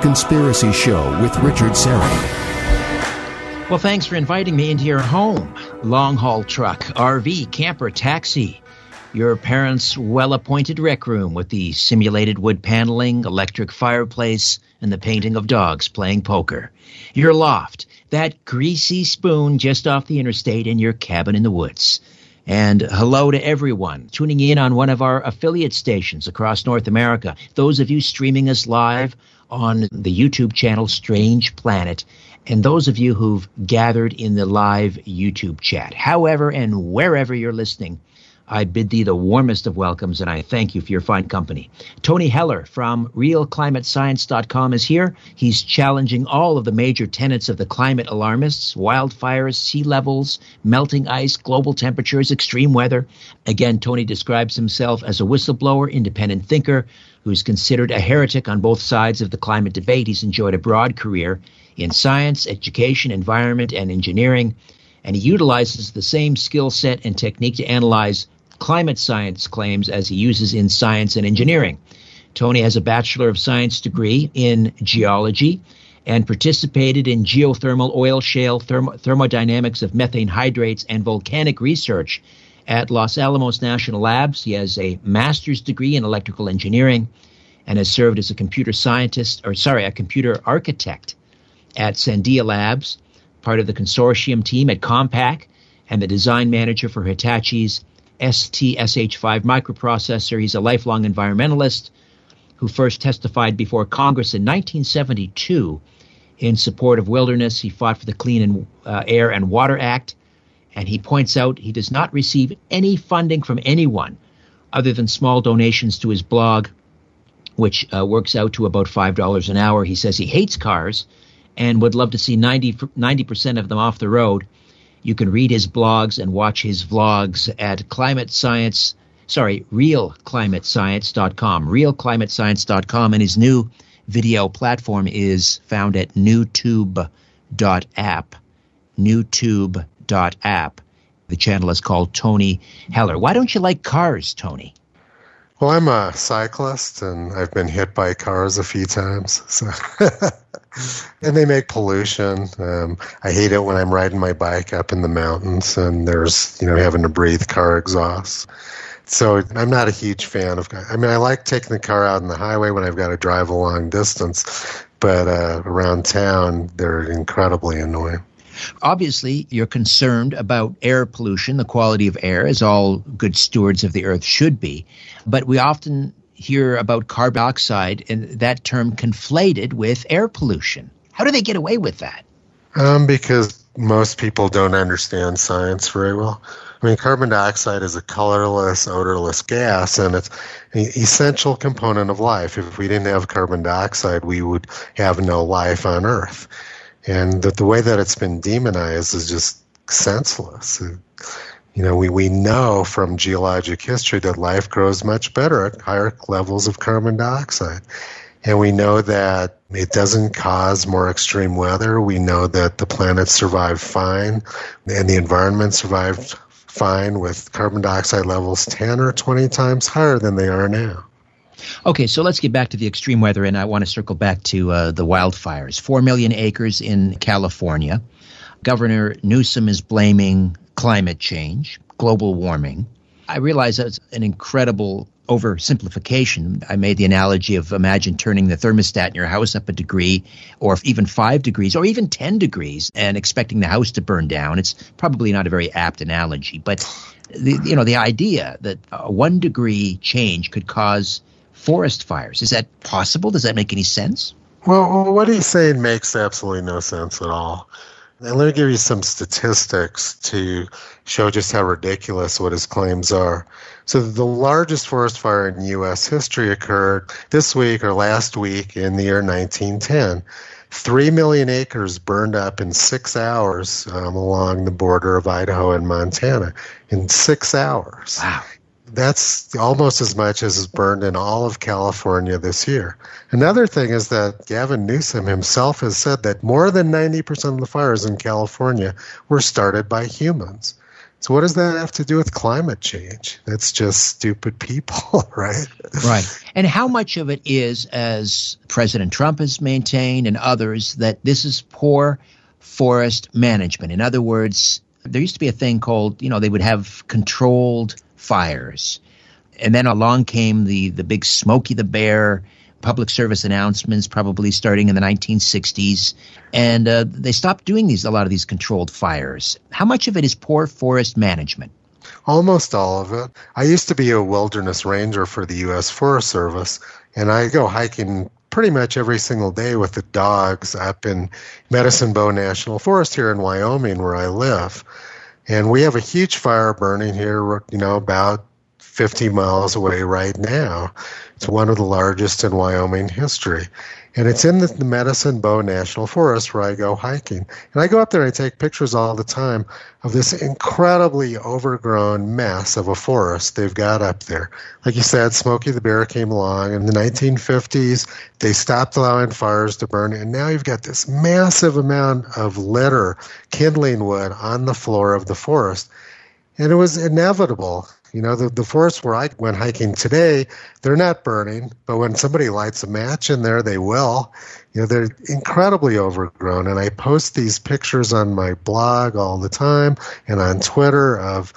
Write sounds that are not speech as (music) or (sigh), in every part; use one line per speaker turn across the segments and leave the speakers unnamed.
Conspiracy Show with Richard Syrett.
Well, thanks for inviting me into your home. Long haul truck, RV, camper, taxi. Your parents' well appointed rec room with the simulated wood paneling, electric fireplace, and the painting of dogs playing poker. Your loft, that greasy spoon just off the interstate, in your cabin in the woods. And hello to everyone tuning in on one of our affiliate stations across North America. Those of you streaming us live on the YouTube channel Strange Planet, and those of you who've gathered in the live YouTube chat. However and wherever you're listening, I bid thee the warmest of welcomes and I thank you for your fine company. Tony Heller from realclimatescience.com is here. He's challenging all of the major tenets of the climate alarmists wildfires, sea levels, melting ice, global temperatures, extreme weather. Again, Tony describes himself as a whistleblower, independent thinker who's considered a heretic on both sides of the climate debate. He's enjoyed a broad career in science, education, environment, and engineering and he utilizes the same skill set and technique to analyze climate science claims as he uses in science and engineering. Tony has a Bachelor of Science degree in geology and participated in geothermal oil shale thermo- thermodynamics of methane hydrates and volcanic research at Los Alamos National Labs. He has a master's degree in electrical engineering and has served as a computer scientist, or sorry, a computer architect at Sandia Labs, part of the consortium team at Compaq, and the design manager for Hitachi's STSH5 microprocessor. He's a lifelong environmentalist who first testified before Congress in 1972 in support of wilderness. He fought for the Clean uh, Air and Water Act, and he points out he does not receive any funding from anyone other than small donations to his blog, which uh, works out to about $5 an hour. He says he hates cars and would love to see 90, 90% of them off the road you can read his blogs and watch his vlogs at climate science, sorry, realclimatescience.com, realclimatescience.com. And his new video platform is found at newtube.app, newtube.app. The channel is called Tony Heller. Why don't you like cars, Tony?
Well, I'm a cyclist and I've been hit by cars a few times. So (laughs) and they make pollution. Um, I hate it when I'm riding my bike up in the mountains and there's, you know, having to breathe car exhaust. So I'm not a huge fan of. I mean, I like taking the car out on the highway when I've got to drive a long distance, but uh, around town they're incredibly annoying.
Obviously, you're concerned about air pollution, the quality of air, as all good stewards of the earth should be. But we often hear about carbon dioxide and that term conflated with air pollution. How do they get away with that?
Um, because most people don't understand science very well. I mean, carbon dioxide is a colorless, odorless gas, and it's an essential component of life. If we didn't have carbon dioxide, we would have no life on Earth. And the, the way that it's been demonized is just senseless. You know, we, we know from geologic history that life grows much better at higher levels of carbon dioxide. And we know that it doesn't cause more extreme weather. We know that the planet survived fine and the environment survived fine with carbon dioxide levels 10 or 20 times higher than they are now.
Okay, so let's get back to the extreme weather, and I want to circle back to uh, the wildfires. Four million acres in California. Governor Newsom is blaming climate change, global warming. I realize that's an incredible oversimplification. I made the analogy of imagine turning the thermostat in your house up a degree, or even five degrees, or even 10 degrees, and expecting the house to burn down. It's probably not a very apt analogy, but the, you know, the idea that a one degree change could cause forest fires. Is that possible? Does that make any sense?
Well, what he's saying makes absolutely no sense at all. And let me give you some statistics to show just how ridiculous what his claims are. So, the largest forest fire in U.S. history occurred this week or last week in the year 1910. Three million acres burned up in six hours um, along the border of Idaho and Montana. In six hours.
Wow.
That's almost as much as is burned in all of California this year. Another thing is that Gavin Newsom himself has said that more than 90% of the fires in California were started by humans. So what does that have to do with climate change? That's just stupid people, (laughs) right?
Right. And how much of it is, as President Trump has maintained and others, that this is poor forest management? In other words, there used to be a thing called, you know, they would have controlled fires. And then along came the the big Smokey the Bear public service announcements, probably starting in the 1960s, and uh, they stopped doing these a lot of these controlled fires. How much of it is poor forest management?
Almost all of it. I used to be a wilderness ranger for the U.S. Forest Service, and I go hiking pretty much every single day with the dogs up in Medicine Bow National Forest here in Wyoming, where I live. And we have a huge fire burning here, you know, about 50 miles away right now. It's one of the largest in Wyoming history. And it's in the Medicine Bow National Forest where I go hiking. And I go up there and I take pictures all the time of this incredibly overgrown mess of a forest they've got up there. Like you said, Smokey the Bear came along in the 1950s. They stopped allowing fires to burn. And now you've got this massive amount of litter, kindling wood on the floor of the forest. And it was inevitable you know, the, the forests where I went hiking today, they're not burning, but when somebody lights a match in there, they will. You know, they're incredibly overgrown. And I post these pictures on my blog all the time and on Twitter of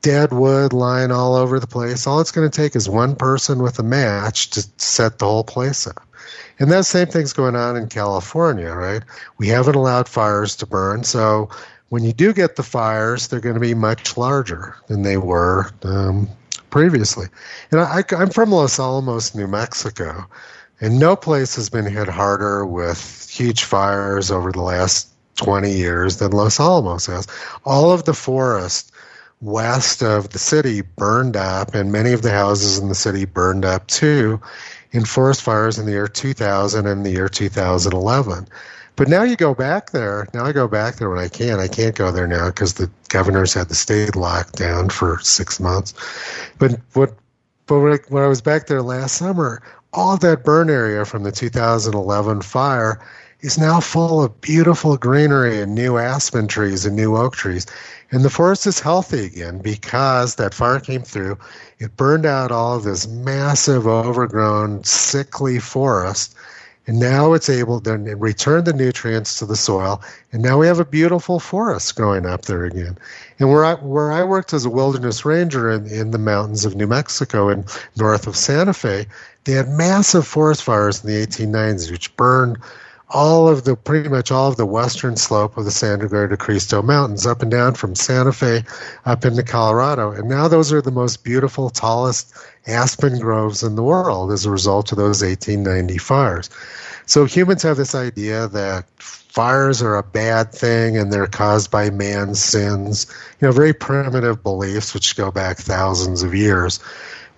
dead wood lying all over the place. All it's going to take is one person with a match to set the whole place up. And that same thing's going on in California, right? We haven't allowed fires to burn, so when you do get the fires, they're going to be much larger than they were um, previously. And I, I'm from Los Alamos, New Mexico, and no place has been hit harder with huge fires over the last 20 years than Los Alamos has. All of the forest west of the city burned up, and many of the houses in the city burned up too in forest fires in the year 2000 and the year 2011. But now you go back there. Now I go back there when I can. I can't go there now because the governors had the state locked down for six months. But what, but when I, when I was back there last summer, all that burn area from the 2011 fire is now full of beautiful greenery and new aspen trees and new oak trees. And the forest is healthy again because that fire came through. It burned out all of this massive, overgrown, sickly forest and now it's able to return the nutrients to the soil. And now we have a beautiful forest growing up there again. And where I, where I worked as a wilderness ranger in, in the mountains of New Mexico and north of Santa Fe, they had massive forest fires in the 1890s, which burned all of the pretty much all of the western slope of the Sangre de Cristo Mountains, up and down from Santa Fe up into Colorado. And now those are the most beautiful, tallest aspen groves in the world as a result of those 1890 fires. So humans have this idea that fires are a bad thing and they're caused by man's sins. You know, very primitive beliefs which go back thousands of years.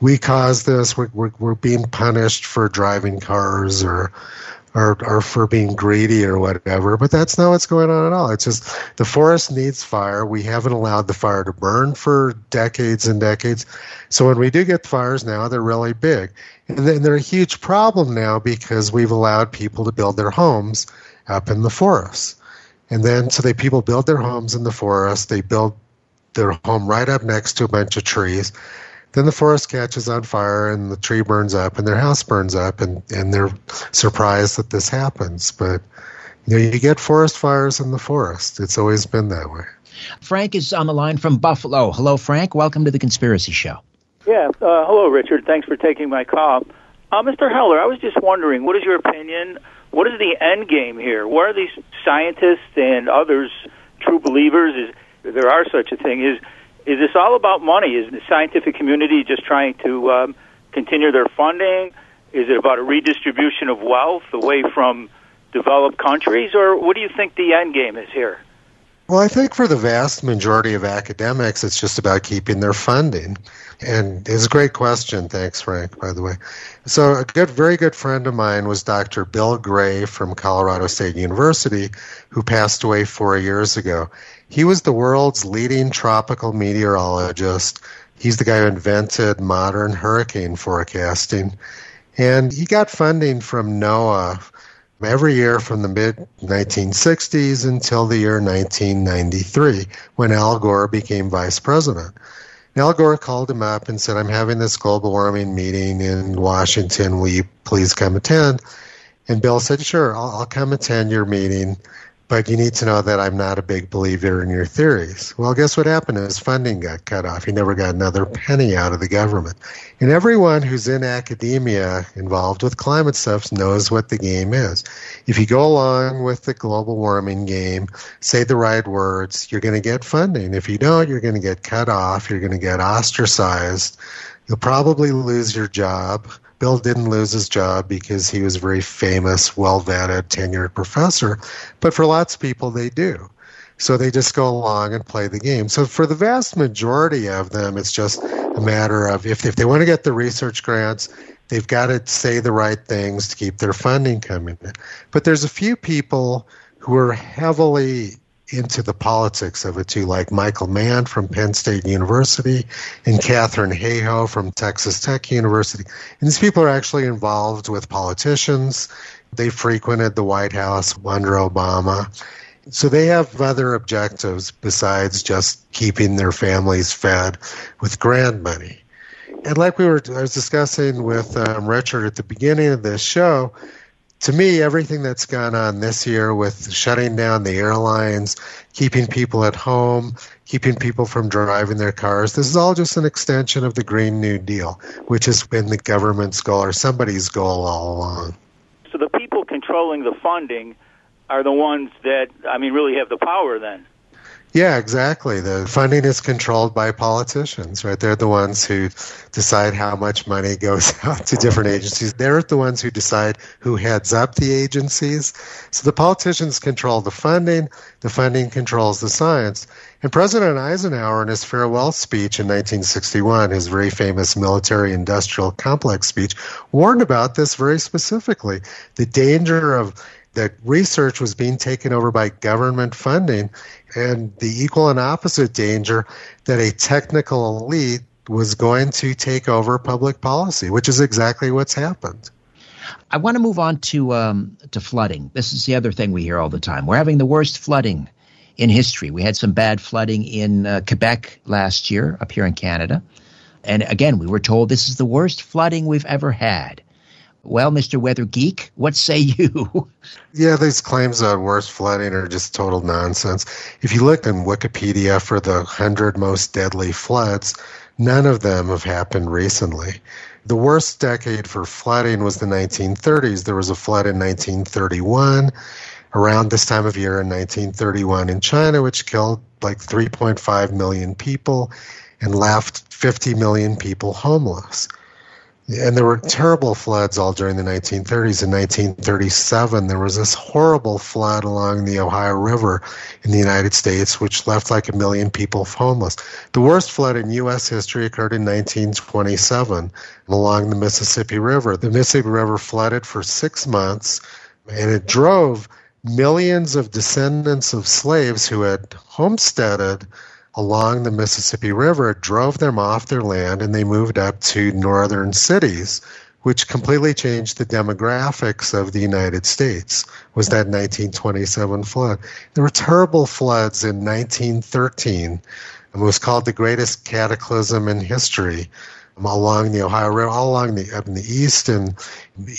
We caused this. We're, we're, we're being punished for driving cars or or, or for being greedy or whatever. But that's not what's going on at all. It's just the forest needs fire. We haven't allowed the fire to burn for decades and decades. So when we do get fires now, they're really big. And then they're a huge problem now because we've allowed people to build their homes up in the forest. And then so they people build their homes in the forest, they build their home right up next to a bunch of trees then the forest catches on fire and the tree burns up and their house burns up and, and they're surprised that this happens. But you know, you get forest fires in the forest. It's always been that way.
Frank is on the line from Buffalo. Hello, Frank. Welcome to the Conspiracy Show.
Yeah. Uh, hello, Richard. Thanks for taking my call. Uh, Mr. Heller, I was just wondering, what is your opinion? What is the end game here? What are these scientists and others, true believers, is there are such a thing, is is this all about money? Is the scientific community just trying to um, continue their funding? Is it about a redistribution of wealth away from developed countries, or what do you think the end game is here?
Well, I think for the vast majority of academics, it's just about keeping their funding. And it's a great question. Thanks, Frank, by the way. So, a good, very good friend of mine was Dr. Bill Gray from Colorado State University, who passed away four years ago. He was the world's leading tropical meteorologist. He's the guy who invented modern hurricane forecasting. And he got funding from NOAA every year from the mid 1960s until the year 1993 when Al Gore became vice president. Al Gore called him up and said, I'm having this global warming meeting in Washington. Will you please come attend? And Bill said, Sure, I'll, I'll come attend your meeting but you need to know that I'm not a big believer in your theories. Well, guess what happened? His funding got cut off. He never got another penny out of the government. And everyone who's in academia involved with climate stuff knows what the game is. If you go along with the global warming game, say the right words, you're going to get funding. If you don't, you're going to get cut off. You're going to get ostracized. You'll probably lose your job. Bill didn't lose his job because he was a very famous, well vetted, tenured professor, but for lots of people, they do. So they just go along and play the game. So for the vast majority of them, it's just a matter of if, if they want to get the research grants, they've got to say the right things to keep their funding coming in. But there's a few people who are heavily into the politics of it too, like Michael Mann from Penn State University and Katharine Hayhoe from Texas Tech University. And these people are actually involved with politicians. They frequented the White House under Obama. So they have other objectives besides just keeping their families fed with grant money. And like we were, I was discussing with um, Richard at the beginning of this show, to me, everything that's gone on this year with shutting down the airlines, keeping people at home, keeping people from driving their cars, this is all just an extension of the Green New Deal, which has been the government's goal or somebody's goal all along.
So the people controlling the funding are the ones that, I mean, really have the power then.
Yeah, exactly. The funding is controlled by politicians, right? They're the ones who decide how much money goes (laughs) out to different agencies. They're the ones who decide who heads up the agencies. So the politicians control the funding, the funding controls the science. And President Eisenhower, in his farewell speech in 1961, his very famous military industrial complex speech, warned about this very specifically the danger of that research was being taken over by government funding and the equal and opposite danger that a technical elite was going to take over public policy, which is exactly what's happened.
I want to move on to um, to flooding. This is the other thing we hear all the time. We're having the worst flooding in history. We had some bad flooding in uh, Quebec last year, up here in Canada, and again, we were told this is the worst flooding we've ever had. Well, Mr. Weather Geek, what say you? (laughs)
Yeah, these claims of worst flooding are just total nonsense. If you look in Wikipedia for the 100 most deadly floods, none of them have happened recently. The worst decade for flooding was the 1930s. There was a flood in 1931, around this time of year in 1931 in China, which killed like 3.5 million people and left 50 million people homeless. And there were terrible floods all during the 1930s. In 1937, there was this horrible flood along the Ohio River in the United States, which left like a million people homeless. The worst flood in U.S. history occurred in 1927 along the Mississippi River. The Mississippi River flooded for six months, and it drove millions of descendants of slaves who had homesteaded along the Mississippi River drove them off their land and they moved up to northern cities, which completely changed the demographics of the United States. Was that 1927 flood? There were terrible floods in 1913. It was called the greatest cataclysm in history um, along the Ohio River, all along the up in the east and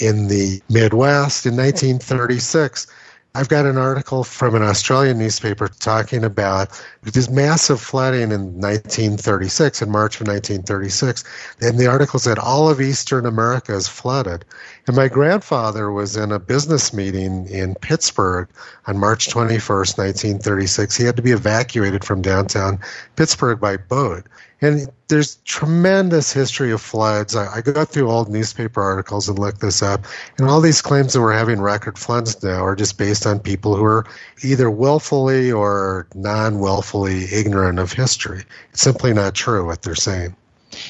in the Midwest. In 1936, I've got an article from an Australian newspaper talking about this massive flooding in 1936, in March of 1936. And the article said all of Eastern America is flooded. And my grandfather was in a business meeting in Pittsburgh on March 21st, 1936. He had to be evacuated from downtown Pittsburgh by boat. And there's tremendous history of floods. I, I, go through old newspaper articles and look this up, and all these claims that we're having record floods now are just based on people who are either willfully or non-willfully ignorant of history. It's simply not true what they're saying.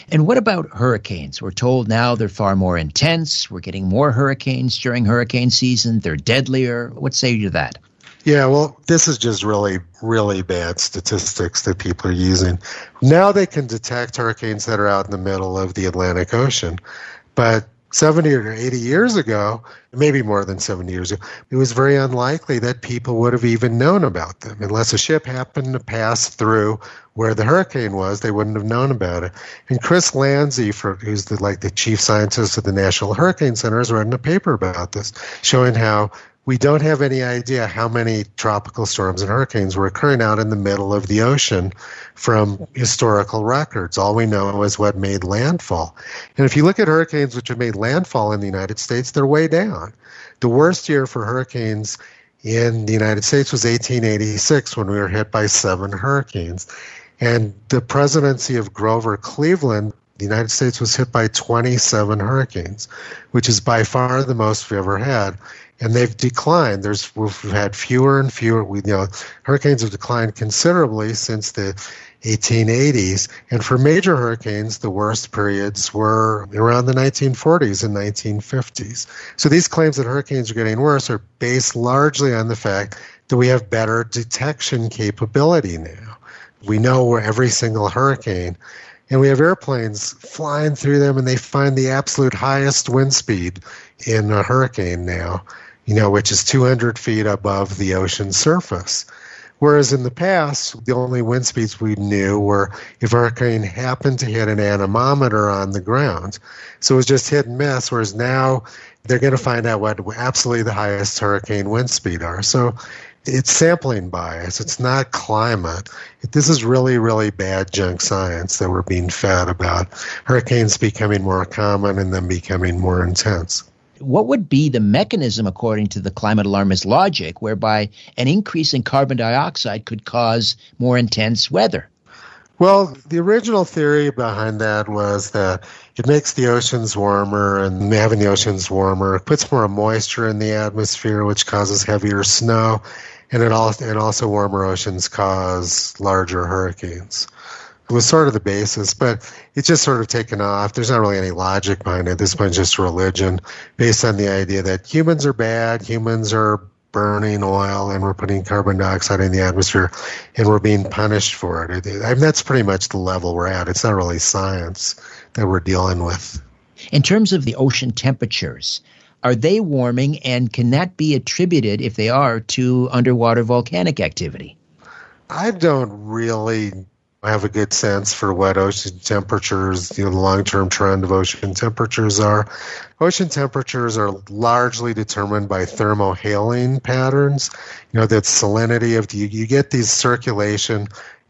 And what about hurricanes? We're told now they're far more intense. We're getting more hurricanes during hurricane season. They're deadlier. What say you to that?
Yeah, well, this is just really, really bad statistics that people are using. Now they can detect hurricanes that are out in the middle of the Atlantic Ocean, but 70 or 80 years ago, maybe more than 70 years ago, it was very unlikely that people would have even known about them. Unless a ship happened to pass through where the hurricane was, they wouldn't have known about it. And Chris Landsea, for, who's the, like the chief scientist of the National Hurricane Center, has written a paper about this, showing how we don't have any idea how many tropical storms and hurricanes were occurring out in the middle of the ocean from historical records. All we know is what made landfall. And if you look at hurricanes which have made landfall in the United States, they're way down. The worst year for hurricanes in the United States was 1886 when we were hit by seven hurricanes. And the presidency of Grover Cleveland the United States was hit by 27 hurricanes, which is by far the most we've ever had and they've declined. There's we've had fewer and fewer. We, you know, hurricanes have declined considerably since the 1880s, and for major hurricanes, the worst periods were around the 1940s and 1950s. So these claims that hurricanes are getting worse are based largely on the fact that we have better detection capability now. We know where every single hurricane and we have airplanes flying through them and they find the absolute highest wind speed in a hurricane now you know, which is 200 feet above the ocean surface. Whereas in the past, the only wind speeds we knew were if a hurricane happened to hit an anemometer on the ground. So it was just hit and miss, whereas now they're going to find out what absolutely the highest hurricane wind speed are. So it's sampling bias. It's not climate. This is really, really bad junk science that we're being fed about hurricanes becoming more common and then becoming more intense
what would be the mechanism, according to the climate alarmist logic, whereby an increase in carbon dioxide could cause more intense weather?
Well, the original theory behind that was that it makes the oceans warmer, and having the oceans warmer puts more moisture in the atmosphere, which causes heavier snow, and it also, and also warmer oceans cause larger hurricanes. It was sort of the basis, but it's just sort of taken off. There's not really any logic behind it. This one's just religion based on the idea that humans are bad, humans are burning oil, and we're putting carbon dioxide in the atmosphere, and we're being punished for it. I mean, that's pretty much the level we're at. It's not really science that we're dealing with.
In terms of the ocean temperatures, are they warming, and can that be attributed, if they are, to underwater volcanic activity?
I don't really have a good sense for what ocean temperatures, you know, the long-term trend of ocean temperatures are. Ocean temperatures are largely determined by thermohaline patterns. You know, that salinity of you, you get these circulation.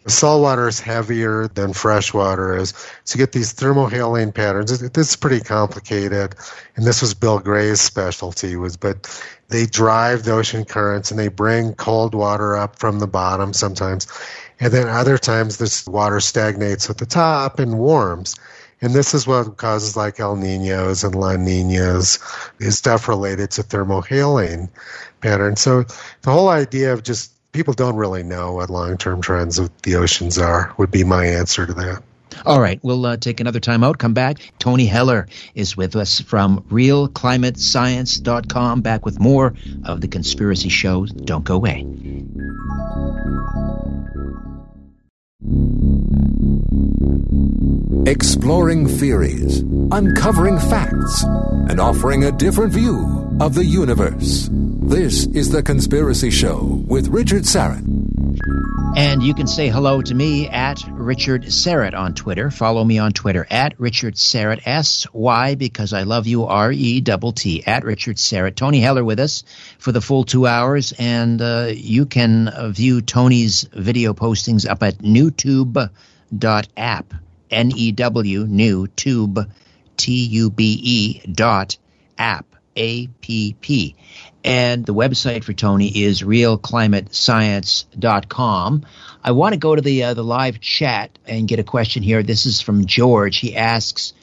Salt water is heavier than fresh water is, so you get these thermohaline patterns. This is pretty complicated, and this was Bill Gray's specialty. Was but they drive the ocean currents and they bring cold water up from the bottom sometimes and then other times this water stagnates at the top and warms. And this is what causes like El Ninos and La Ninas, is stuff related to thermohaline patterns. So the whole idea of just people don't really know what long term trends of the oceans are would be my answer to that.
All right, we'll uh, take another time out, come back. Tony Heller is with us from realclimatescience.com, back with more of the conspiracy show. Don't go away.
Exploring theories, uncovering facts, and offering a different view of the universe. This is The Conspiracy Show with Richard Syrett.
And you can say hello to me at Richard Syrett on Twitter. Follow me on Twitter at Richard Syrett S Y because I love you R E double T at Richard Syrett. Tony Heller with us for the full two hours, and uh, you can view Tony's video postings up at newtube.app. N E W new tube T U B E dot app A P P. And the website for Tony is realclimatescience.com. I want to go to the uh, the live chat and get a question here. This is from George. He asks,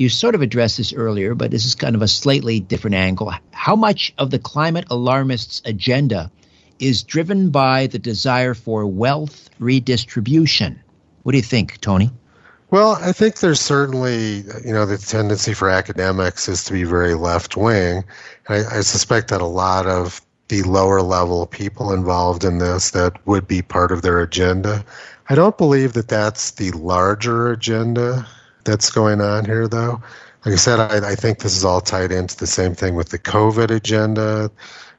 you sort of addressed this earlier, but this is kind of a slightly different angle. How much of the climate alarmists' agenda is driven by the desire for wealth redistribution? What do you think, Tony?
Well, I think there's certainly, you know, the tendency for academics is to be very left wing. I, I suspect that a lot of the lower level people involved in this that would be part of their agenda. I don't believe that that's the larger agenda that's going on here, though. like I said, I, I think this is all tied into the same thing with the COVID agenda,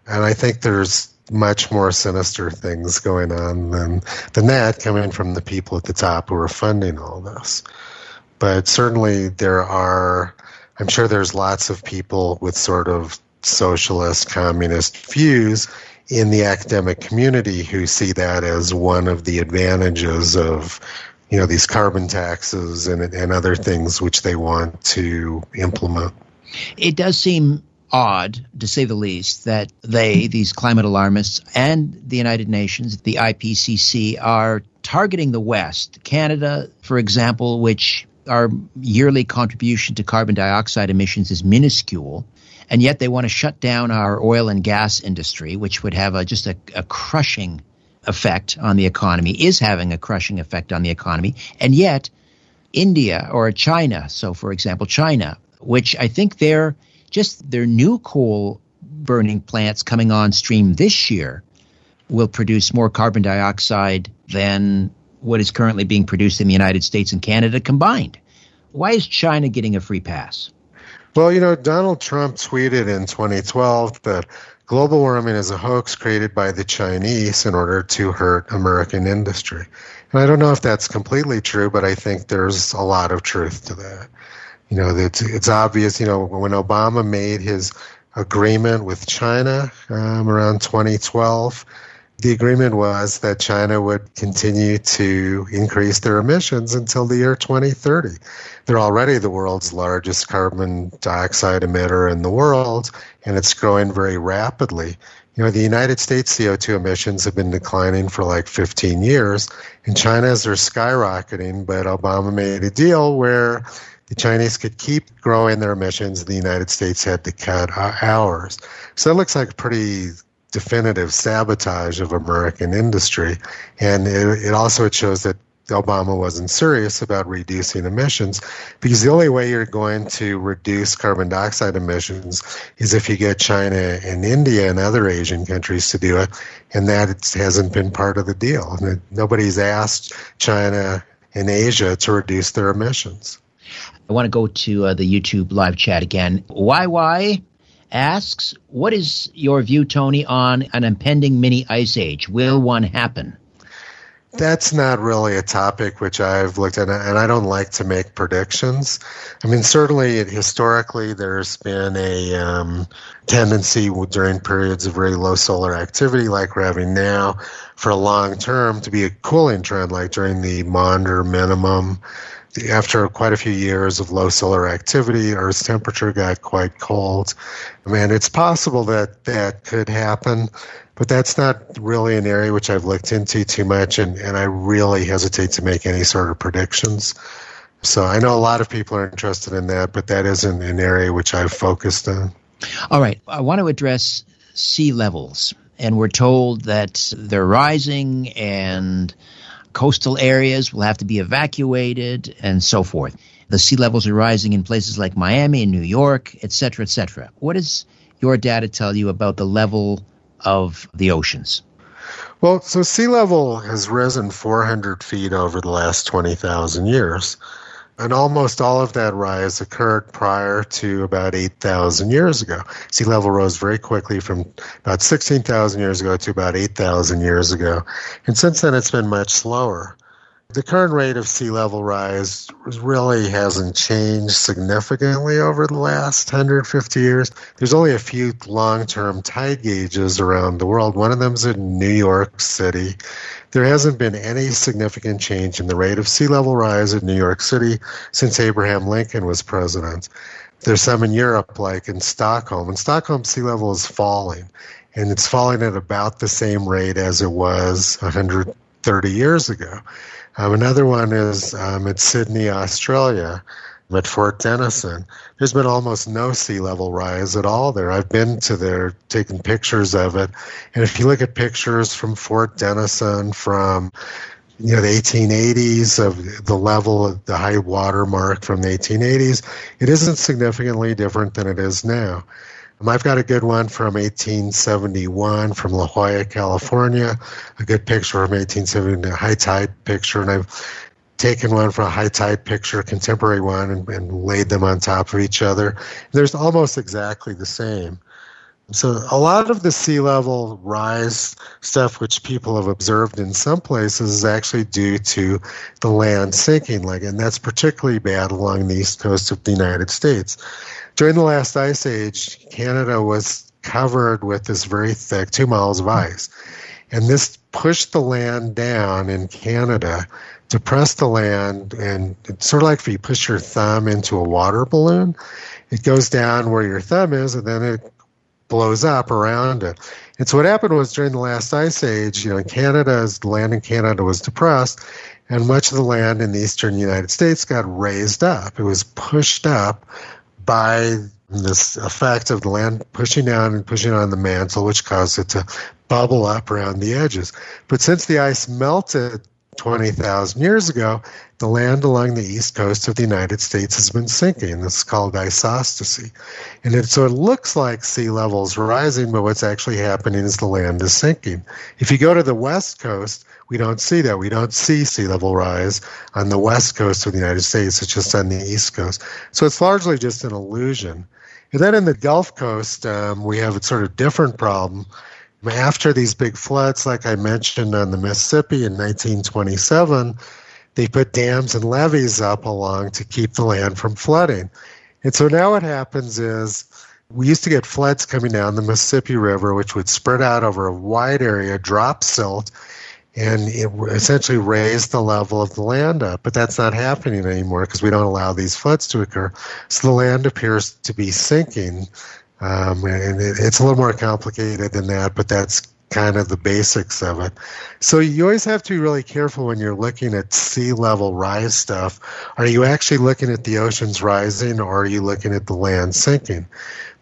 and I think there's much more sinister things going on than than that coming from the people at the top who are funding all this. But certainly there are I'm sure there's lots of people with sort of socialist communist views in the academic community who see that as one of the advantages of you know these carbon taxes and and other things which they want to implement.
It does seem odd, to say the least, that they, these climate alarmists, and the United Nations, the IPCC, are targeting the West. Canada, for example, which our yearly contribution to carbon dioxide emissions is minuscule, and yet they want to shut down our oil and gas industry, which would have a, just a, a crushing effect on the economy, is having a crushing effect on the economy, and yet India or China, so for example, China, which I think they're just their new coal burning plants coming on stream this year will produce more carbon dioxide than what is currently being produced in the United States and Canada combined. Why is China getting a free pass?
Well, you know, Donald Trump tweeted in 2012 that global warming is a hoax created by the Chinese in order to hurt American industry. And I don't know if that's completely true, but I think there's a lot of truth to that you know, it's, it's obvious, you know, when Obama made his agreement with China um, around 2012, the agreement was that China would continue to increase their emissions until the year 2030. They're already the world's largest carbon dioxide emitter in the world, and it's growing very rapidly. You know, the United States CO2 emissions have been declining for like 15 years, and China's are skyrocketing, but Obama made a deal where the Chinese could keep growing their emissions, the United States had to cut ours. So it looks like a pretty definitive sabotage of American industry. And it, it also it shows that Obama wasn't serious about reducing emissions because the only way you're going to reduce carbon dioxide emissions is if you get China and India and other Asian countries to do it, and that hasn't been part of the deal. Nobody's asked China and Asia to reduce their emissions.
I want to go to uh, the YouTube live chat again. YY asks, What is your view, Tony, on an impending mini ice age? Will one happen?
That's not really a topic which I've looked at, and I don't like to make predictions. I mean, certainly historically, there's been a um, tendency during periods of very low solar activity, like we're having now, for a long term to be a cooling trend, like during the Maunder minimum after quite a few years of low solar activity, Earth's temperature got quite cold. I mean, it's possible that that could happen, but that's not really an area which I've looked into too much, and, and I really hesitate to make any sort of predictions. So I know a lot of people are interested in that, but that isn't an area which I've focused on.
All right. I want to address sea levels. And we're told that they're rising and coastal areas will have to be evacuated and so forth. The sea levels are rising in places like Miami and New York, et cetera, et cetera. What does your data tell you about the level of the oceans?
Well, so sea level has risen 400 feet over the last 20,000 years. And almost all of that rise occurred prior to about 8,000 years ago. Sea level rose very quickly from about 16,000 years ago to about 8,000 years ago. And since then, it's been much slower. The current rate of sea level rise really hasn't changed significantly over the last 150 years. There's only a few long term tide gauges around the world. One of them's in New York City, there hasn't been any significant change in the rate of sea level rise in New York City since Abraham Lincoln was president. There's some in Europe, like in Stockholm. In Stockholm, sea level is falling, and it's falling at about the same rate as it was 130 years ago. Um, another one is um, at Sydney, Australia at Fort Denison. There's been almost no sea level rise at all there. I've been to there, taken pictures of it, and if you look at pictures from Fort Denison from you know the 1880s of the level of the high water mark from the 1880s, it isn't significantly different than it is now. Um, I've got a good one from 1871 from La Jolla, California, a good picture from 1870, a high tide picture, and I've taken one from a high tide picture, contemporary one, and, and laid them on top of each other. There's almost exactly the same. So a lot of the sea level rise stuff, which people have observed in some places, is actually due to the land sinking, like, and that's particularly bad along the east coast of the United States. During the last ice age, Canada was covered with this very thick two miles of ice, and this pushed the land down in Canada, depressed the land, and it's sort of like if you push your thumb into a water balloon. It goes down where your thumb is, and then it blows up around it. And so what happened was during the last ice age, you know, Canada's land in Canada was depressed, and much of the land in the eastern United States got raised up. It was pushed up by this effect of the land pushing down and pushing on the mantle, which caused it to bubble up around the edges. But since the ice melted 20,000 years ago, the land along the east coast of the United States has been sinking. This is called isostasy. And it, so it looks like sea levels rising, but what's actually happening is the land is sinking. If you go to the west coast, we don't see that. We don't see sea level rise on the west coast of the United States. It's just on the east coast. So it's largely just an illusion. And then in the Gulf Coast, um, we have a sort of different problem after these big floods, like I mentioned on the Mississippi in 1927, they put dams and levees up along to keep the land from flooding. And so now what happens is we used to get floods coming down the Mississippi River, which would spread out over a wide area, drop silt, and it essentially raise the level of the land up. But that's not happening anymore because we don't allow these floods to occur. So the land appears to be sinking um, and it, it's a little more complicated than that, but that's kind of the basics of it. So you always have to be really careful when you're looking at sea level rise stuff. Are you actually looking at the oceans rising or are you looking at the land sinking?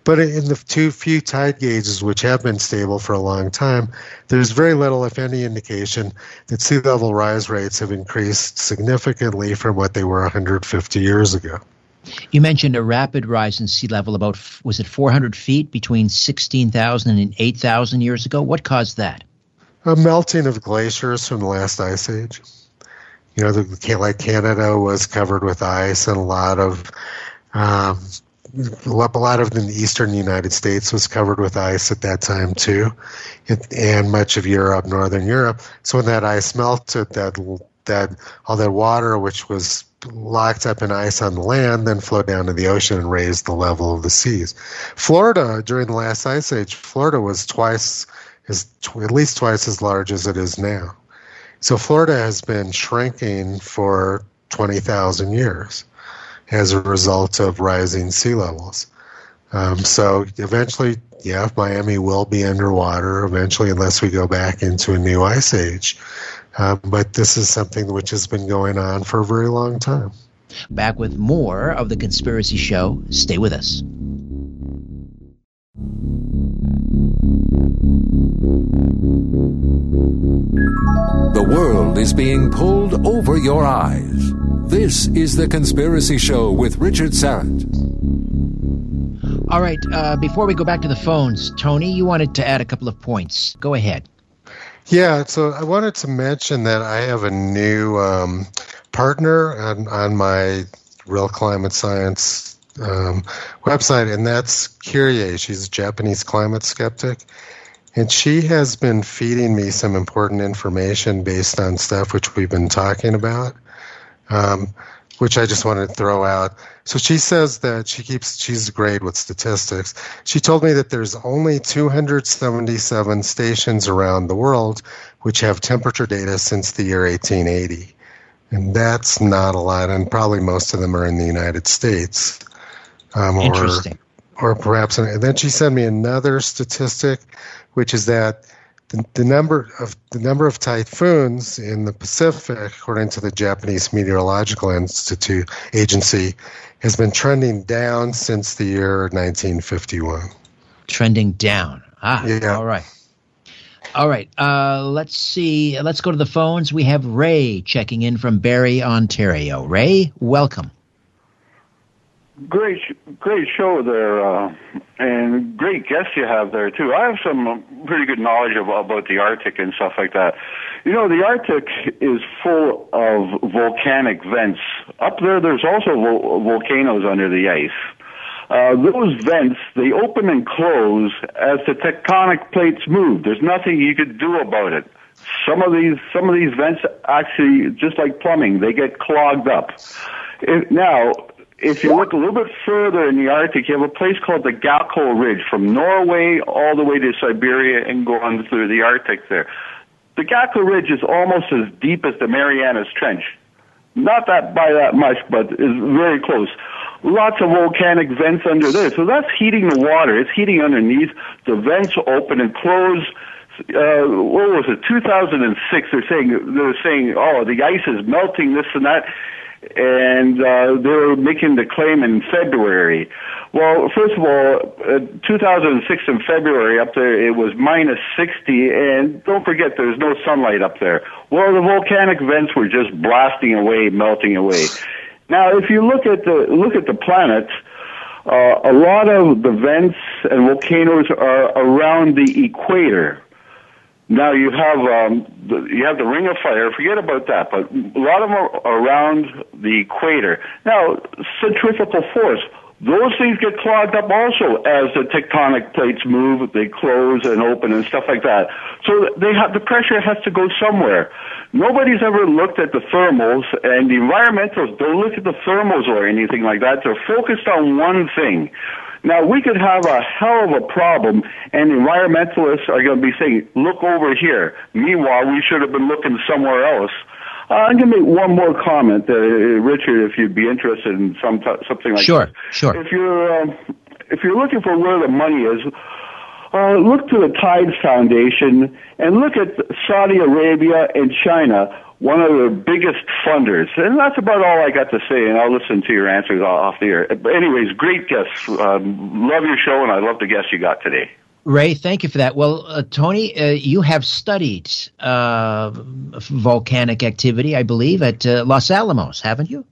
But in the two few tide gauges, which have been stable for a long time, there's very little, if any, indication that sea level rise rates have increased significantly from what they were 150 years ago.
You mentioned a rapid rise in sea level about, was it 400 feet between 16,000 and 8,000 years ago? What caused that?
A melting of glaciers from the last ice age. You know, the, like Canada was covered with ice, and a lot of um, a lot of the eastern United States was covered with ice at that time too, and much of Europe, northern Europe. So when that ice melted, that that all that water, which was locked up in ice on the land, then flowed down to the ocean and raised the level of the seas. Florida, during the last ice age, Florida was twice, is at least twice as large as it is now. So Florida has been shrinking for 20,000 years as a result of rising sea levels. Um, so eventually, yeah, Miami will be underwater eventually, unless we go back into a new ice age. Uh, but this is something which has been going on for a very long time.
Back with more of The Conspiracy Show. Stay with us.
The world is being pulled over your eyes. This is The Conspiracy Show with Richard Syrett.
All right, uh, before we go back to the phones, Tony, you wanted to add a couple of points. Go ahead.
Yeah, so I wanted to mention that I have a new um, partner on, on my Real Climate Science um, website, and that's Kirye. She's a Japanese climate skeptic. And she has been feeding me some important information based on stuff which we've been talking about. Um, which I just wanted to throw out. So she says that she keeps, she's great with statistics. She told me that there's only 277 stations around the world which have temperature data since the year 1880. And that's not a lot, and probably most of them are in the United States.
Um, Interesting.
Or, or perhaps, and then she sent me another statistic, which is that the, the number of the number of typhoons in the Pacific, according to the Japanese Meteorological Institute agency, has been trending down since the year 1951.
Trending down. Ah, yeah. all right. All right. Uh, let's see. Let's go to the phones. We have Ray checking in from Barrie, Ontario. Ray, welcome.
Great, great show there, uh, and great guests you have there too. I have some pretty good knowledge about, about the Arctic and stuff like that. You know, the Arctic is full of volcanic vents. Up there, there's also vo- volcanoes under the ice. Uh, those vents, they open and close as the tectonic plates move. There's nothing you could do about it. Some of these, some of these vents actually, just like plumbing, they get clogged up. Now, if you look a little bit further in the Arctic, you have a place called the Gakkel Ridge from Norway all the way to Siberia and going through the Arctic there. The Gakkel Ridge is almost as deep as the Marianas Trench. Not that by that much, but is very close. Lots of volcanic vents under there. So that's heating the water. It's heating underneath. The vents open and close. Uh, what was it? 2006. They're saying they're saying, oh, the ice is melting, this and that and uh, they were making the claim in February. Well, first of all, uh, 2006 in February up there it was minus 60, and don't forget there's no sunlight up there. Well, the volcanic vents were just blasting away, melting away. Now, if you look at the look at the planet, uh, a lot of the vents and volcanoes are around the equator. Now you have um, the, you have the Ring of Fire. Forget about that. But a lot of them are around the equator. Now centrifugal force. Those things get clogged up also as the tectonic plates move. They close and open and stuff like that. So they have the pressure has to go somewhere. Nobody's ever looked at the thermals, and the environmentalists don't look at the thermals or anything like that. They're focused on one thing now, we could have a hell of a problem, and environmentalists are going to be saying, look over here. Meanwhile, we should have been looking somewhere else. Uh, I'm going to make one more comment, uh, Richard, if you'd be interested in some t- something like
sure,
that.
Sure,
sure. If you're, um, if you're looking for where the money is, uh, look to the Tides Foundation and look at Saudi Arabia and China one of the biggest funders. And that's about all I got to say, and I'll listen to your answers off the air. But anyways, great guests. Um, love your show, and I love the guests you got today.
Ray, thank you for that. Well, uh, Tony, uh, you have studied uh, volcanic activity, I believe, at uh, Los Alamos, haven't you?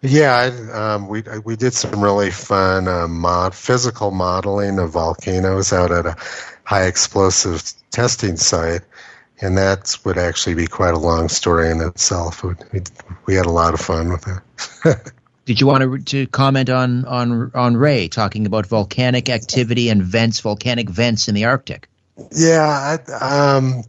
Yeah, um, we we did some really fun uh, mod, physical modeling of volcanoes out at a high explosive testing site and that would actually be quite a long story in itself. We, we had a lot of fun with it. (laughs)
Did you want to, to comment on, on on Ray talking about volcanic activity and vents, volcanic vents in the Arctic?
Yeah, I, um,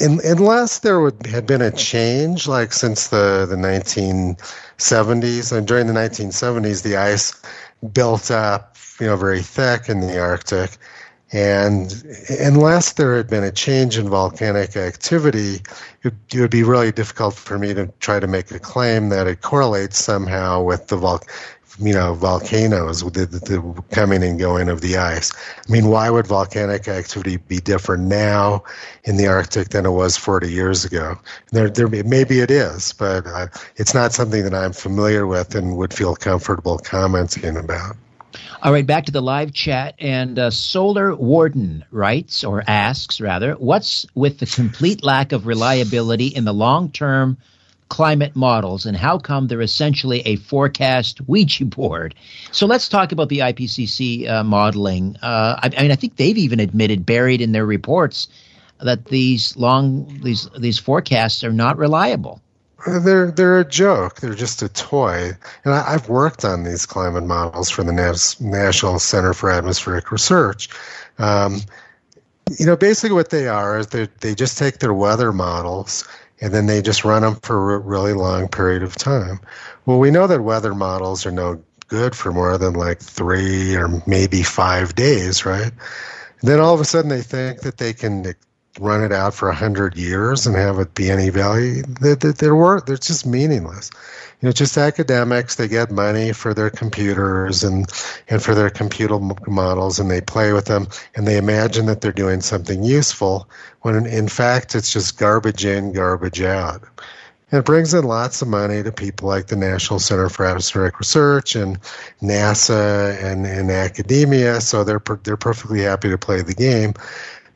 in, unless there would had been a change, like since the the 1970s, and during the 1970s, the ice built up, you know, very thick in the Arctic and unless there had been a change in volcanic activity, it, it, would be really difficult for me to try to make a claim that it correlates somehow with the vol- you know volcanoes the, the, coming and going of the ice. I mean, why would volcanic activity be different now in the Arctic than it was 40 years ago? There, there maybe it is, but uh, it's not something that I'm familiar with and would feel comfortable commenting about.
All right, back to the live chat. And uh, Solar Warden writes, or asks rather, what's with the complete lack of reliability in the long term climate models, and how come they're essentially a forecast Ouija board? So let's talk about the IPCC uh, modeling. Uh, I, I mean, I think they've even admitted, buried in their reports, that these long these these forecasts are not reliable.
They're they're a joke. They're just a toy. And I, have worked on these climate models for the Nas- National Center for Atmospheric Research. Um, you know, basically what they are is they they just take their weather models and then they just run them for a really long period of time. Well, we know that weather models are no good for more than like three or maybe five days, right? And then all of a sudden they think that they can run it out for a hundred years and have it be any value. They, they, they're work. They're just meaningless. You know, just academics. They get money for their computers and and for their computer models, and they play with them, and they imagine that they're doing something useful when in, in fact it's just garbage in, garbage out. And it brings in lots of money to people like the National Center for Atmospheric Research and NASA and, and academia. So they're they're perfectly happy to play the game.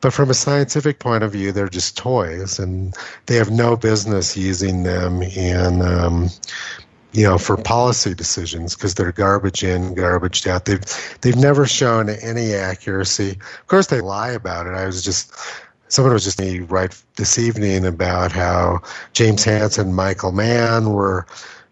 But from a scientific point of view, they're just toys, and they have no business using them in um, you know, for policy decisions because they're garbage in, garbage out. They've they've never shown any accuracy. Of course, they lie about it. I was just someone was just me right this evening about how James Hansen, and Michael Mann were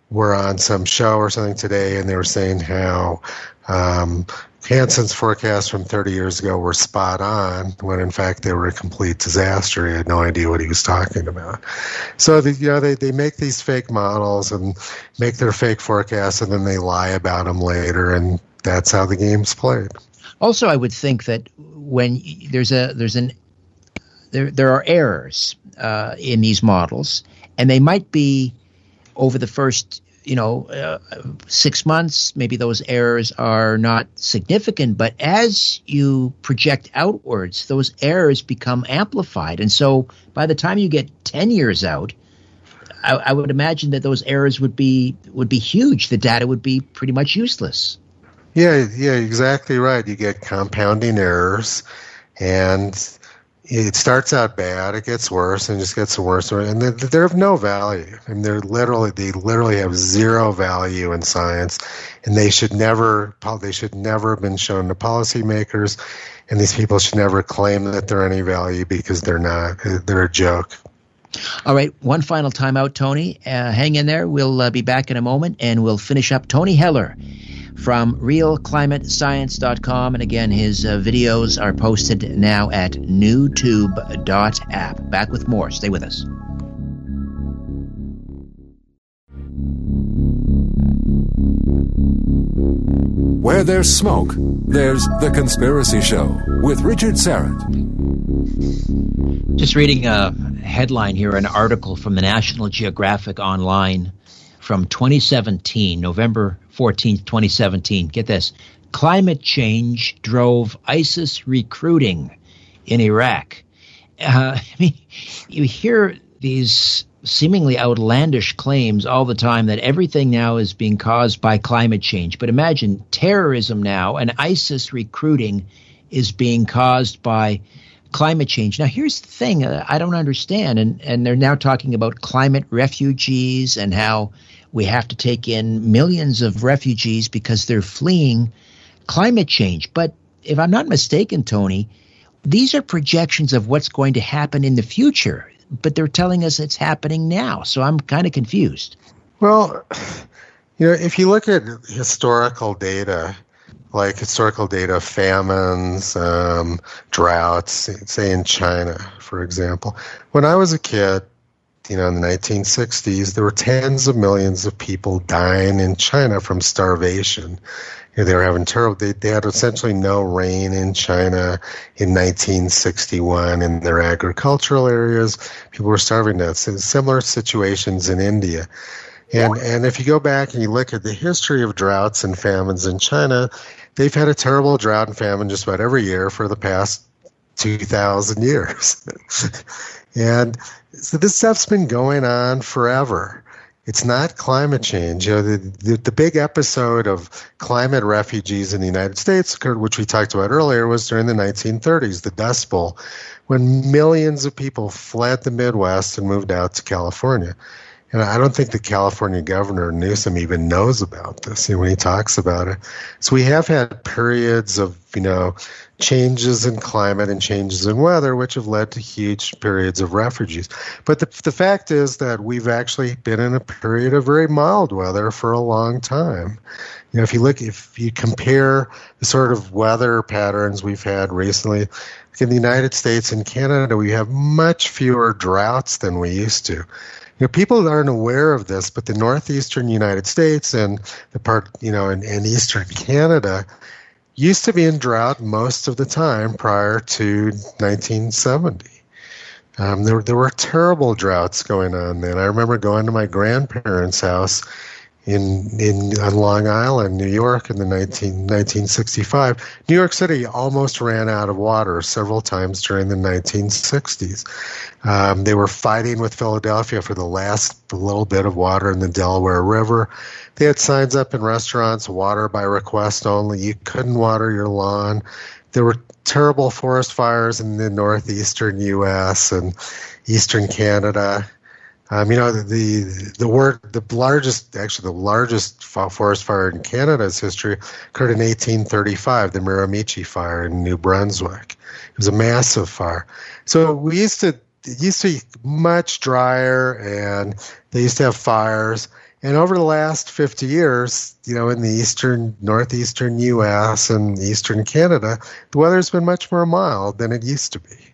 were on some show or something today, and they were saying how um, Hansen's forecasts from 30 years ago were spot on, when in fact they were a complete disaster. He had no idea what he was talking about. So the, you know they, they make these fake models and make their fake forecasts, and then they lie about them later, and that's how the game's played.
Also, I would think that when there's a there's an there there are errors uh, in these models, and they might be over the first you know uh, six months. Maybe those errors are not significant, but as you project outwards, those errors become amplified, and so by the time you get ten years out. I, I would imagine that those errors would be would be huge. The data would be pretty much useless.
Yeah, yeah, exactly right. You get compounding errors, and it starts out bad, it gets worse, and just gets worse, and they're, they're of no value. I mean, they're literally they literally have zero value in science, and they should never they should never have been shown to policymakers, and these people should never claim that they're any value because they're not. They're a joke.
All right, one final timeout, Tony. Uh, hang in there. We'll uh, be back in a moment, and we'll finish up Tony Heller from realclimatescience.com. And again, his uh, videos are posted now at newtube.app. Back with more. Stay with us.
Where there's smoke, there's The Conspiracy Show with Richard Syrett.
Just reading a headline here, an article from the National Geographic Online from 2017, November 14th, 2017. Get this climate change drove ISIS recruiting in Iraq. Uh, (laughs) I mean, you hear these seemingly outlandish claims all the time that everything now is being caused by climate change. But imagine terrorism now and ISIS recruiting is being caused by climate change. Now, here's the thing uh, I don't understand, and, and they're now talking about climate refugees and how we have to take in millions of refugees because they're fleeing climate change. But if I'm not mistaken, Tony, these are projections of what's going to happen in the future, but they're telling us it's happening now. So I'm kind of confused.
Well, you know, if you look at historical data, like historical data, famines, um, droughts, say in China, for example. When I was a kid, you know, in the 1960s, there were tens of millions of people dying in China from starvation. You know, they were having terrible. They, they had essentially no rain in China in 1961 in their agricultural areas. People were starving to. Similar situations in India. And and if you go back and you look at the history of droughts and famines in China, they've had a terrible drought and famine just about every year for the past 2,000 years. (laughs) and so this stuff's been going on forever. It's not climate change. You know, the, the, the, big episode of climate refugees in the United States, occurred, which we talked about earlier, was during the 1930s, the Dust Bowl, when millions of people fled the Midwest and moved out to California. And I don't think the California governor Newsom even knows about this when he talks about it. So we have had periods of you know changes in climate and changes in weather, which have led to huge periods of refugees. But the the fact is that we've actually been in a period of very mild weather for a long time. You know, if you look, if you compare the sort of weather patterns we've had recently, in the United States and Canada, we have much fewer droughts than we used to. You know, people aren't aware of this, but the northeastern United States and the part, you know, in, in eastern Canada used to be in drought most of the time prior to 1970. Um, there, there were terrible droughts going on then. I remember going to my grandparents' house in in on Long Island, New York, in the 19, 1965. New York City almost ran out of water several times during the 1960s. Um, they were fighting with Philadelphia for the last little bit of water in the Delaware River. They had signs up in restaurants, water by request only. You couldn't water your lawn. There were terrible forest fires in the northeastern U.S. and eastern Canada Um, you know, the, the the word the largest actually the largest forest fire in Canada's history occurred in 1835, the Miramichi fire in New Brunswick. It was a massive fire. So we used to it used to be much drier, and they used to have fires. And over the last 50 years, you know, in the eastern, northeastern U.S. and eastern Canada, the weather's been much more mild than it used to be.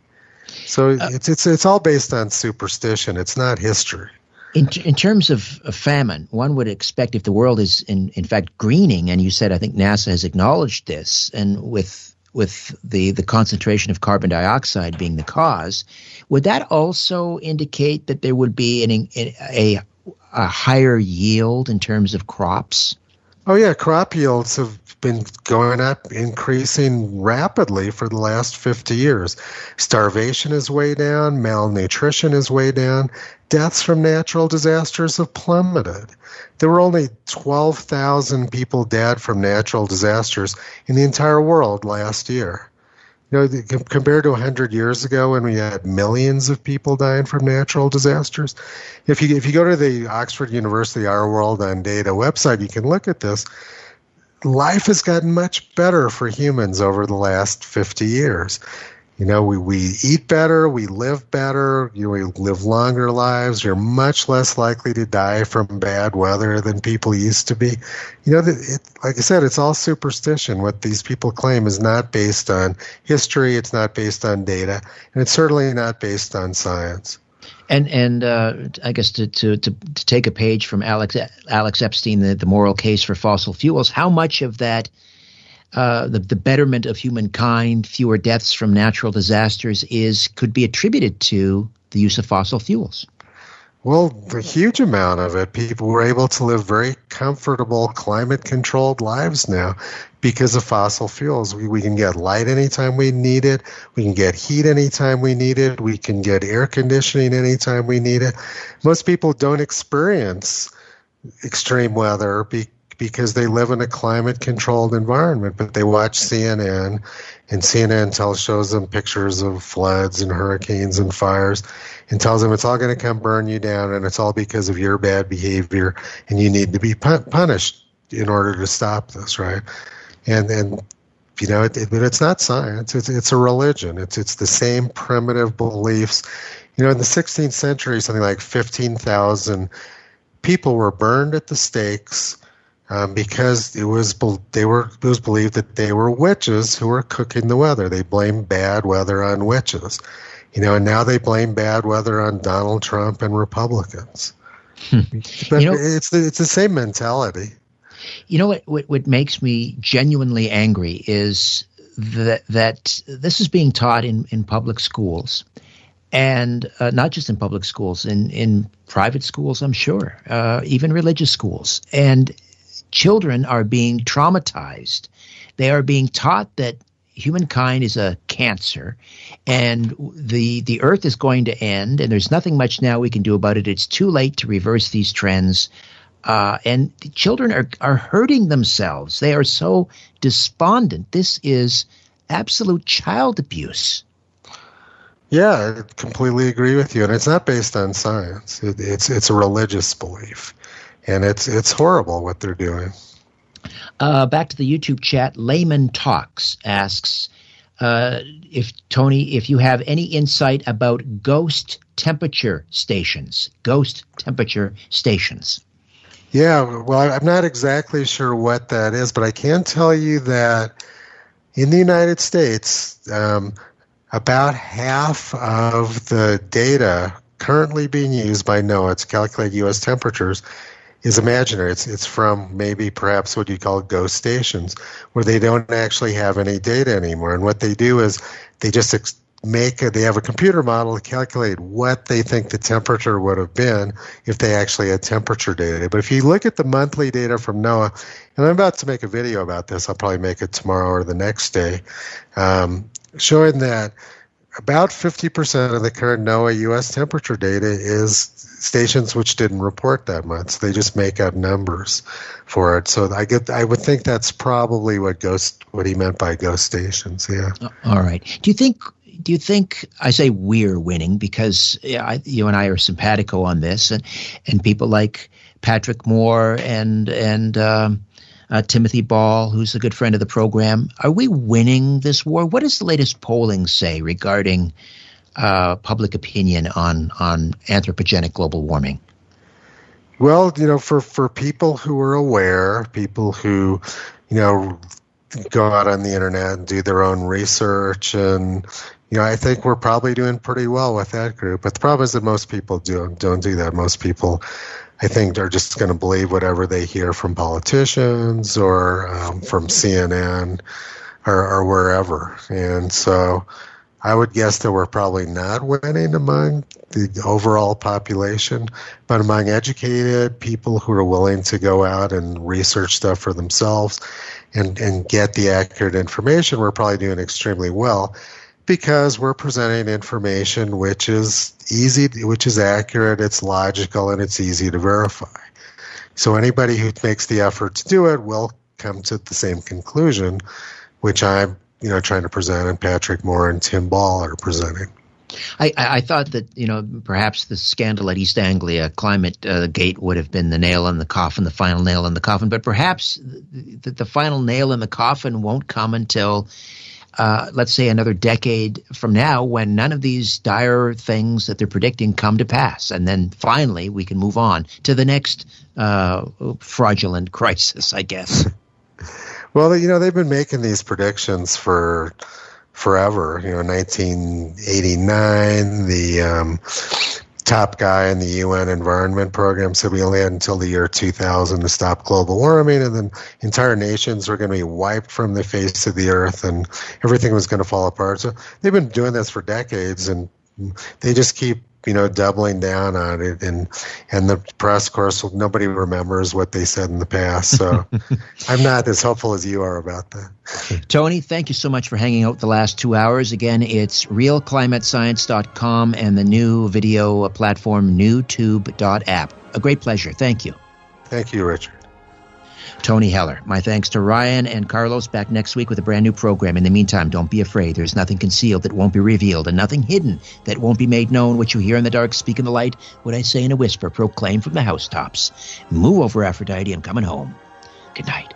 So uh, it's it's it's all based on superstition. It's not history.
In, in terms of, famine, one would expect if the world is in, in fact greening, and you said I think NASA has acknowledged this, and with with the, the concentration of carbon dioxide being the cause, would that also indicate that there would be an, a, a higher yield in terms of crops?
Oh yeah, crop yields have been going up, increasing rapidly for the last 50 years. Starvation is way down, malnutrition is way down, deaths from natural disasters have plummeted. There were only 12,000 people dead from natural disasters in the entire world last year. You know, compared to 100 years ago when we had millions of people dying from natural disasters, if you if you go to the Oxford University Our World on Data website, you can look at this life has gotten much better for humans over the last 50 years. You know, we, we eat better, we live better, you know, we live longer lives. You're much less likely to die from bad weather than people used to be. You know, it, like I said, it's all superstition. What these people claim is not based on history, it's not based on data, and it's certainly not based on science.
And and uh, I guess to, to, to, to, take a page from Alex Alex Epstein, the, the moral case for fossil fuels, how much of that, uh, the, the betterment of humankind, fewer deaths from natural disasters, is could be attributed to the use of fossil fuels?
Well, a huge amount of it. People were able to live very comfortable, climate controlled lives now because of fossil fuels. We, we can get light anytime we need it. We can get heat anytime we need it. We can get air conditioning anytime we need it. Most people don't experience extreme weather be, because they live in a climate controlled environment, but they watch CNN and CNN tells shows them pictures of floods and hurricanes and fires and tells them it's all going to come burn you down and it's all because of your bad behavior and you need to be punished in order to stop this, right? And and you know, it, it, but it's not science. It's it's a religion. It's it's the same primitive beliefs. You know, in the 16th century, something like 15,000 people were burned at the stakes um, because it was they were it was believed that they were witches who were cooking the weather. They blamed bad weather on witches, you know, and now they blame bad weather on Donald Trump and Republicans. Hmm. But you know, it's the, it's the same mentality.
You know what, what? What makes me genuinely angry is that that this is being taught in in public schools, and uh, not just in public schools, in in private schools, I'm sure, uh, even religious schools, and children are being traumatized. They are being taught that humankind is a cancer and the the earth is going to end and there's nothing much now we can do about it. It's too late to reverse these trends. Uh, and children are are hurting themselves. They are so despondent. This is absolute child abuse.
Yeah i completely agree with you. And it's not based on science. It, it's it's a religious belief and it's it's horrible what they're doing.
Uh, back to the YouTube chat, Layman Talks asks uh, if Tony, if you have any insight about ghost temperature stations, ghost temperature stations.
Yeah, well, I'm not exactly sure what that is, but I can tell you that in the United States, um, about half of the data currently being used by NOAA to calculate U.S. temperatures is imaginary. It's it's from maybe perhaps what you call ghost stations, where they don't actually have any data anymore. And what they do is they just ex- make a, they have a computer model to calculate what they think the temperature would have been if they actually had temperature data. But if you look at the monthly data from NOAA, and I'm about to make a video about this, I'll probably make it tomorrow or the next day, um, showing that about 50% of the current NOAA U.S. temperature data is stations which didn't report that much. They just make up numbers for it. So I get, I would think that's probably what ghost, what he meant by ghost stations. Yeah.
All right. Do you think, do you think I say we're winning because I, you and I are simpatico on this, and and people like Patrick Moore and and um, uh, Timothy Ball, who's a good friend of the program, are we winning this war? What does the latest polling say regarding uh, public opinion on on anthropogenic global warming?
Well, you know, for for people who are aware, people who you know go out on the internet and do their own research and you know, I think we're probably doing pretty well with that group. But the problem is that most people do don't do that. Most people, I think, are just going to believe whatever they hear from politicians or um, from CNN or, or wherever. And so, I would guess that we're probably not winning among the overall population, but among educated people who are willing to go out and research stuff for themselves and, and get the accurate information, we're probably doing extremely well because we're presenting information which is easy, which is accurate, it's logical, and it's easy to verify. So anybody who makes the effort to do it will come to the same conclusion, which I'm, you know, trying to present, and Patrick Moore and Tim Ball are presenting.
I, I, thought that you know perhaps the scandal at East Anglia Climate uh, Gate would have been the nail in the coffin, the final nail in the coffin. But perhaps the, the final nail in the coffin won't come until uh, let's say another decade from now when none of these dire things that they're predicting come to pass. And then finally we can move on to the next uh, fraudulent (laughs) crisis, I guess. (laughs)
well, you know, they've been making these predictions for forever. You know, 1989, the um, top guy in the UN Environment Program said we only had until the year 2000 to stop global warming, and then entire nations were going to be wiped from the face of the earth, and everything was going to fall apart. So they've been doing this for decades, and they just keep you know, doubling down on it, and and the press, of course, nobody remembers what they said in the past. So (laughs) I'm not as hopeful as you are about that.
Tony, thank you so much for hanging out the last two hours. Again, it's realclimatescience.com and the new video platform newtube.app. A great pleasure. Thank you.
Thank you, Richard.
Tony Heller. My thanks to Ryan and Carlos back next week with a brand new program. In the meantime, don't be afraid. There's nothing concealed that won't be revealed and nothing hidden that won't be made known. What you hear in the dark, speak in the light. What I say in a whisper, proclaim from the housetops. Move over, Aphrodite. I'm coming home. Good night.